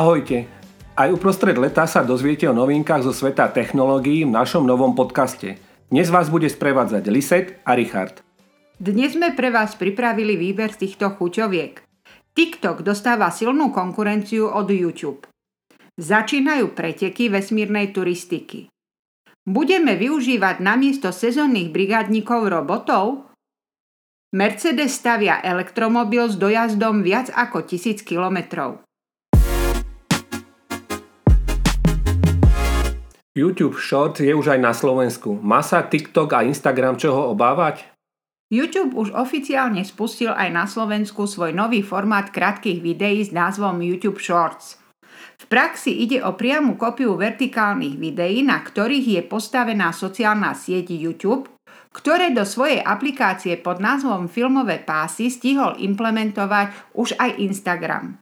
Ahojte. Aj uprostred leta sa dozviete o novinkách zo sveta technológií v našom novom podcaste. Dnes vás bude sprevádzať Liset a Richard. Dnes sme pre vás pripravili výber z týchto chuťoviek. TikTok dostáva silnú konkurenciu od YouTube. Začínajú preteky vesmírnej turistiky. Budeme využívať namiesto sezónnych brigádnikov robotov? Mercedes stavia elektromobil s dojazdom viac ako 1000 kilometrov. YouTube Short je už aj na Slovensku. Má sa TikTok a Instagram čoho obávať? YouTube už oficiálne spustil aj na Slovensku svoj nový formát krátkých videí s názvom YouTube Shorts. V praxi ide o priamu kopiu vertikálnych videí, na ktorých je postavená sociálna sieť YouTube, ktoré do svojej aplikácie pod názvom Filmové pásy stihol implementovať už aj Instagram.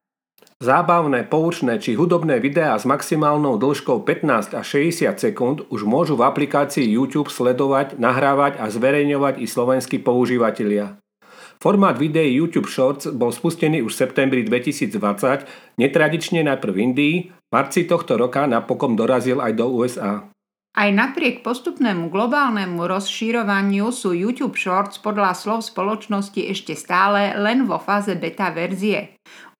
Zábavné, poučné či hudobné videá s maximálnou dĺžkou 15 až 60 sekúnd už môžu v aplikácii YouTube sledovať, nahrávať a zverejňovať i slovenskí používateľia. Formát videí YouTube Shorts bol spustený už v septembri 2020, netradične najprv v Indii, v marci tohto roka napokon dorazil aj do USA. Aj napriek postupnému globálnemu rozšírovaniu sú YouTube Shorts podľa slov spoločnosti ešte stále len vo fáze beta verzie.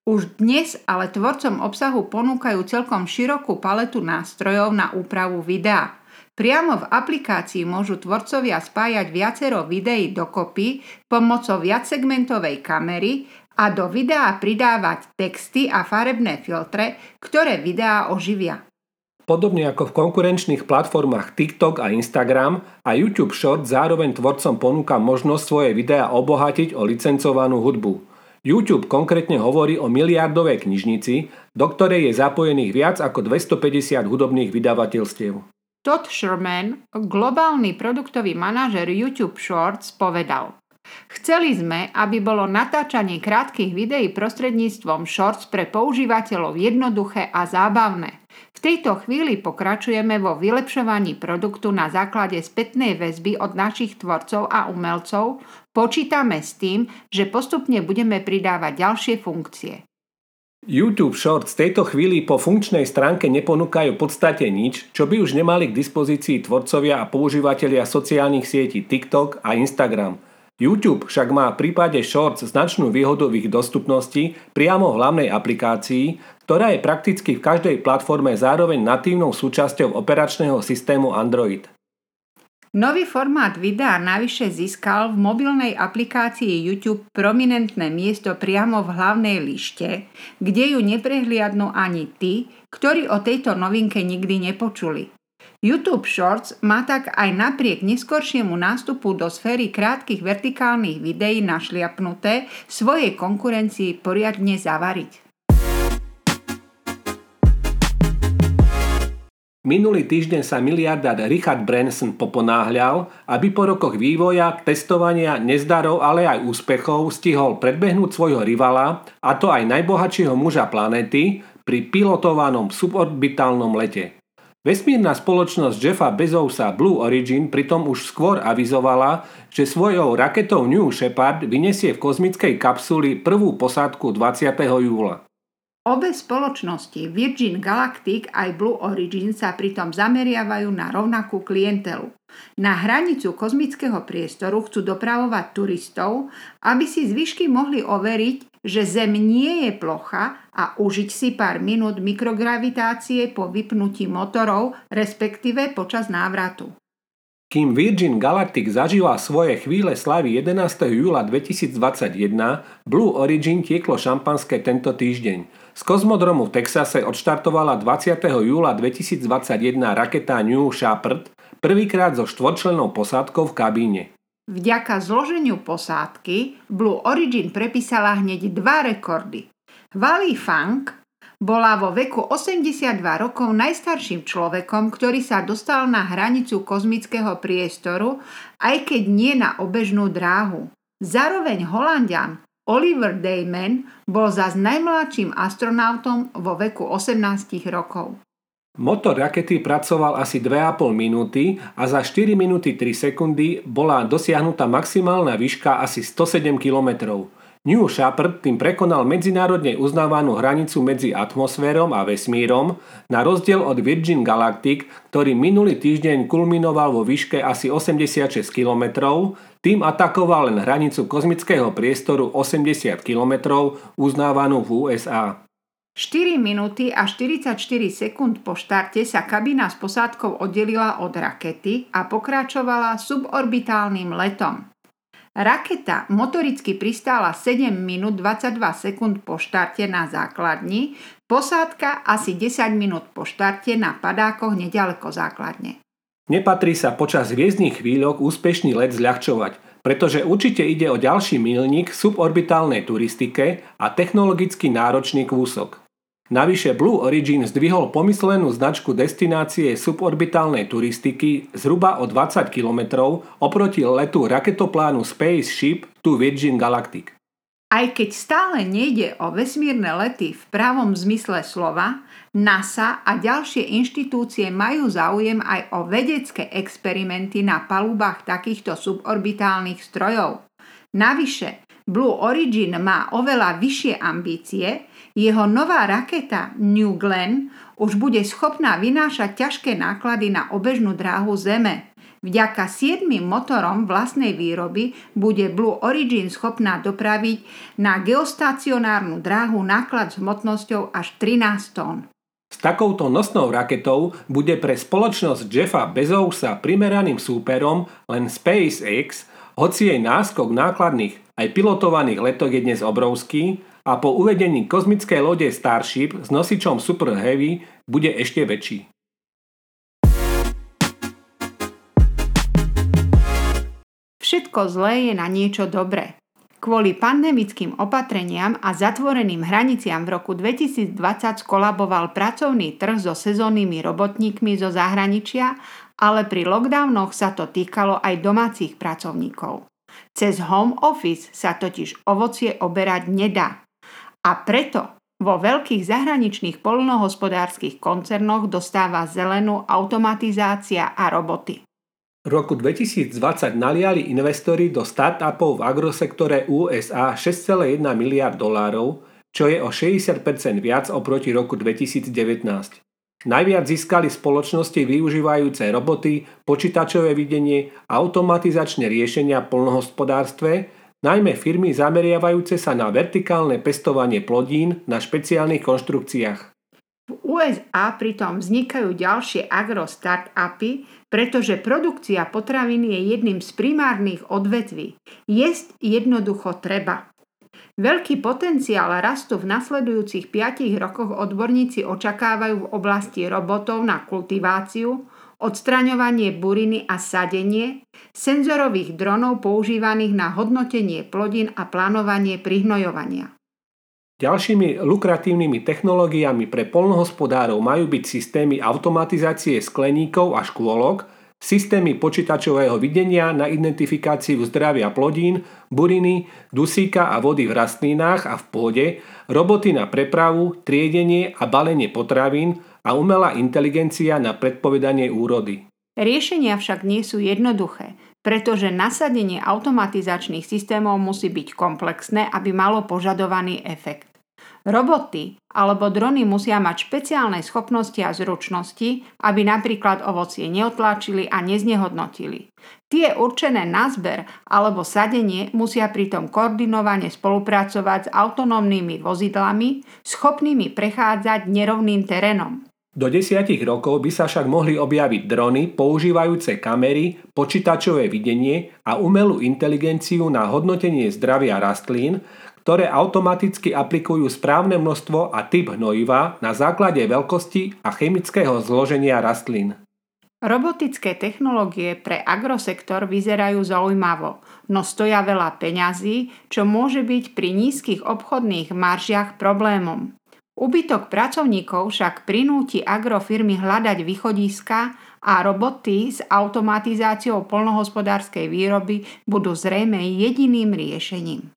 Už dnes ale tvorcom obsahu ponúkajú celkom širokú paletu nástrojov na úpravu videa. Priamo v aplikácii môžu tvorcovia spájať viacero videí dokopy pomocou viacsegmentovej kamery a do videa pridávať texty a farebné filtre, ktoré videá oživia. Podobne ako v konkurenčných platformách TikTok a Instagram a YouTube Short zároveň tvorcom ponúka možnosť svoje videá obohatiť o licencovanú hudbu. YouTube konkrétne hovorí o miliardovej knižnici, do ktorej je zapojených viac ako 250 hudobných vydavateľstiev. Todd Sherman, globálny produktový manažer YouTube Shorts, povedal Chceli sme, aby bolo natáčanie krátkých videí prostredníctvom Shorts pre používateľov jednoduché a zábavné. V tejto chvíli pokračujeme vo vylepšovaní produktu na základe spätnej väzby od našich tvorcov a umelcov, Počítame s tým, že postupne budeme pridávať ďalšie funkcie. YouTube Shorts v tejto chvíli po funkčnej stránke neponúkajú v podstate nič, čo by už nemali k dispozícii tvorcovia a používateľia sociálnych sietí TikTok a Instagram. YouTube však má v prípade Shorts značnú výhodu v ich dostupnosti priamo v hlavnej aplikácii, ktorá je prakticky v každej platforme zároveň natívnou súčasťou operačného systému Android. Nový formát videa navyše získal v mobilnej aplikácii YouTube prominentné miesto priamo v hlavnej lište, kde ju neprehliadnú ani tí, ktorí o tejto novinke nikdy nepočuli. YouTube Shorts má tak aj napriek neskoršiemu nástupu do sféry krátkých vertikálnych videí našliapnuté svojej konkurencii poriadne zavariť. Minulý týždeň sa miliardár Richard Branson poponáhľal, aby po rokoch vývoja, testovania, nezdarov, ale aj úspechov stihol predbehnúť svojho rivala, a to aj najbohatšieho muža planéty, pri pilotovanom suborbitálnom lete. Vesmírna spoločnosť Jeffa Bezousa Blue Origin pritom už skôr avizovala, že svojou raketou New Shepard vyniesie v kozmickej kapsuli prvú posádku 20. júla. Obe spoločnosti Virgin Galactic aj Blue Origin sa pritom zameriavajú na rovnakú klientelu. Na hranicu kozmického priestoru chcú dopravovať turistov, aby si zvyšky mohli overiť, že Zem nie je plocha a užiť si pár minút mikrogravitácie po vypnutí motorov, respektíve počas návratu. Kým Virgin Galactic zažíva svoje chvíle slavy 11. júla 2021, Blue Origin tieklo šampanské tento týždeň. Z kozmodromu v Texase odštartovala 20. júla 2021 raketa New Shepard, prvýkrát so štvorčlennou posádkou v kabíne. Vďaka zloženiu posádky Blue Origin prepísala hneď dva rekordy. Wally Funk bola vo veku 82 rokov najstarším človekom, ktorý sa dostal na hranicu kozmického priestoru, aj keď nie na obežnú dráhu. Zároveň Holandian Oliver Damon bol zas najmladším astronautom vo veku 18 rokov. Motor rakety pracoval asi 2,5 minúty a za 4 minúty 3 sekundy bola dosiahnutá maximálna výška asi 107 km. New Shepard tým prekonal medzinárodne uznávanú hranicu medzi atmosférom a vesmírom, na rozdiel od Virgin Galactic, ktorý minulý týždeň kulminoval vo výške asi 86 km, tým atakoval len hranicu kozmického priestoru 80 km uznávanú v USA. 4 minúty a 44 sekúnd po štarte sa kabína s posádkou oddelila od rakety a pokračovala suborbitálnym letom. Raketa motoricky pristála 7 minút 22 sekúnd po štarte na základni, posádka asi 10 minút po štarte na padákoch nedaleko základne. Nepatrí sa počas hviezdnych chvíľok úspešný let zľahčovať, pretože určite ide o ďalší milník suborbitálnej turistike a technologicky náročný kúsok. Navyše Blue Origin zdvihol pomyslenú značku destinácie suborbitálnej turistiky zhruba o 20 km oproti letu raketoplánu Spaceship to Virgin Galactic. Aj keď stále nejde o vesmírne lety v pravom zmysle slova, NASA a ďalšie inštitúcie majú záujem aj o vedecké experimenty na palubách takýchto suborbitálnych strojov. Navyše, Blue Origin má oveľa vyššie ambície, jeho nová raketa New Glenn už bude schopná vynášať ťažké náklady na obežnú dráhu Zeme. Vďaka 7 motorom vlastnej výroby bude Blue Origin schopná dopraviť na geostacionárnu dráhu náklad s hmotnosťou až 13 tón. S takouto nosnou raketou bude pre spoločnosť Jeffa Bezousa primeraným súperom len SpaceX, hoci jej náskok nákladných aj pilotovaných letok je dnes obrovský a po uvedení kozmickej lode Starship s nosičom Super Heavy bude ešte väčší. Všetko zlé je na niečo dobré. Kvôli pandemickým opatreniam a zatvoreným hraniciam v roku 2020 skolaboval pracovný trh so sezónnymi robotníkmi zo zahraničia, ale pri lockdownoch sa to týkalo aj domácich pracovníkov. Cez home office sa totiž ovocie oberať nedá. A preto vo veľkých zahraničných polnohospodárskych koncernoch dostáva zelenú automatizácia a roboty. V roku 2020 naliali investori do startupov v agrosektore USA 6,1 miliard dolárov, čo je o 60% viac oproti roku 2019. Najviac získali spoločnosti využívajúce roboty, počítačové videnie a automatizačné riešenia v polnohospodárstve, najmä firmy zameriavajúce sa na vertikálne pestovanie plodín na špeciálnych konštrukciách. V USA pritom vznikajú ďalšie agro-startupy, pretože produkcia potravín je jedným z primárnych odvetví. Jesť jednoducho treba. Veľký potenciál rastu v nasledujúcich 5 rokoch odborníci očakávajú v oblasti robotov na kultiváciu, odstraňovanie buriny a sadenie, senzorových dronov používaných na hodnotenie plodín a plánovanie prihnojovania. Ďalšími lukratívnymi technológiami pre polnohospodárov majú byť systémy automatizácie skleníkov a škôlok, systémy počítačového videnia na identifikáciu zdravia plodín, buriny, dusíka a vody v rastlinách a v pôde, roboty na prepravu, triedenie a balenie potravín a umelá inteligencia na predpovedanie úrody. Riešenia však nie sú jednoduché, pretože nasadenie automatizačných systémov musí byť komplexné, aby malo požadovaný efekt. Roboty alebo drony musia mať špeciálne schopnosti a zručnosti, aby napríklad ovocie neotlačili a neznehodnotili. Tie určené na zber alebo sadenie musia pritom koordinovane spolupracovať s autonómnymi vozidlami, schopnými prechádzať nerovným terénom. Do desiatich rokov by sa však mohli objaviť drony používajúce kamery, počítačové videnie a umelú inteligenciu na hodnotenie zdravia rastlín, ktoré automaticky aplikujú správne množstvo a typ hnojiva na základe veľkosti a chemického zloženia rastlín. Robotické technológie pre agrosektor vyzerajú zaujímavo, no stoja veľa peňazí, čo môže byť pri nízkych obchodných maržiach problémom. Ubytok pracovníkov však prinúti agrofirmy hľadať východiska a roboty s automatizáciou polnohospodárskej výroby budú zrejme jediným riešením.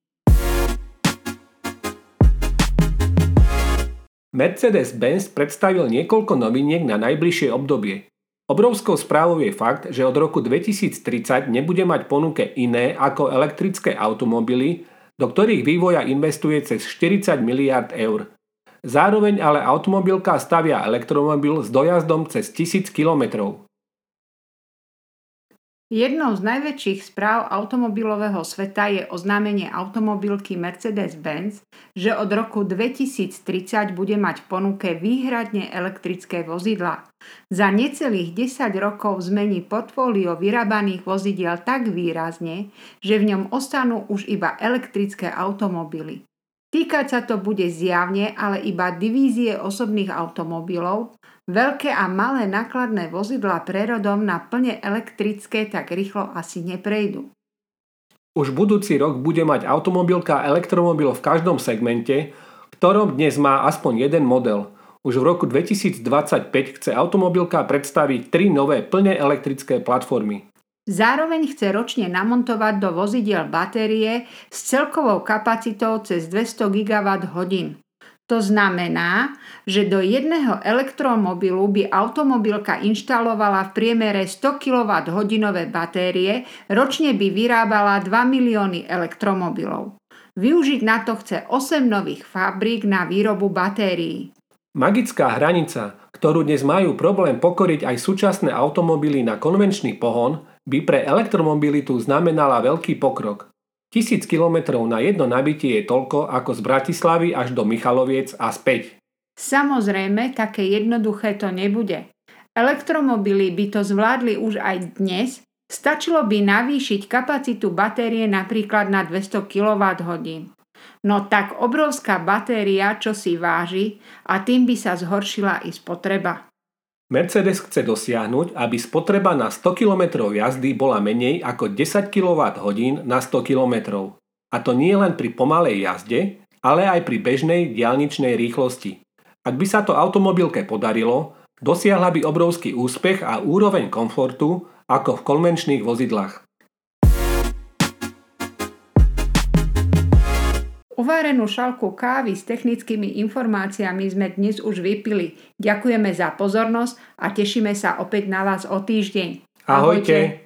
Mercedes-Benz predstavil niekoľko noviniek na najbližšie obdobie. Obrovskou správou je fakt, že od roku 2030 nebude mať ponuke iné ako elektrické automobily, do ktorých vývoja investuje cez 40 miliard eur. Zároveň ale automobilka stavia elektromobil s dojazdom cez 1000 kilometrov. Jednou z najväčších správ automobilového sveta je oznámenie automobilky Mercedes-Benz, že od roku 2030 bude mať v ponuke výhradne elektrické vozidla. Za necelých 10 rokov zmení portfólio vyrábaných vozidiel tak výrazne, že v ňom ostanú už iba elektrické automobily. Týkať sa to bude zjavne ale iba divízie osobných automobilov, Veľké a malé nákladné vozidlá prerodom na plne elektrické tak rýchlo asi neprejdú. Už budúci rok bude mať automobilka elektromobil v každom segmente, ktorom dnes má aspoň jeden model. Už v roku 2025 chce automobilka predstaviť tri nové plne elektrické platformy. Zároveň chce ročne namontovať do vozidiel batérie s celkovou kapacitou cez 200 GWh. To znamená, že do jedného elektromobilu by automobilka inštalovala v priemere 100 kWh batérie, ročne by vyrábala 2 milióny elektromobilov. Využiť na to chce 8 nových fabrík na výrobu batérií. Magická hranica, ktorú dnes majú problém pokoriť aj súčasné automobily na konvenčný pohon, by pre elektromobilitu znamenala veľký pokrok. Tisíc kilometrov na jedno nabitie je toľko ako z Bratislavy až do Michaloviec a späť. Samozrejme, také jednoduché to nebude. Elektromobily by to zvládli už aj dnes, stačilo by navýšiť kapacitu batérie napríklad na 200 kWh. No tak obrovská batéria čo si váži a tým by sa zhoršila i spotreba. Mercedes chce dosiahnuť, aby spotreba na 100 km jazdy bola menej ako 10 kWh na 100 km. A to nie len pri pomalej jazde, ale aj pri bežnej diálničnej rýchlosti. Ak by sa to automobilke podarilo, dosiahla by obrovský úspech a úroveň komfortu ako v konvenčných vozidlách. Uvarenú šalku kávy s technickými informáciami sme dnes už vypili. Ďakujeme za pozornosť a tešíme sa opäť na vás o týždeň. Ahojte. Ahojte.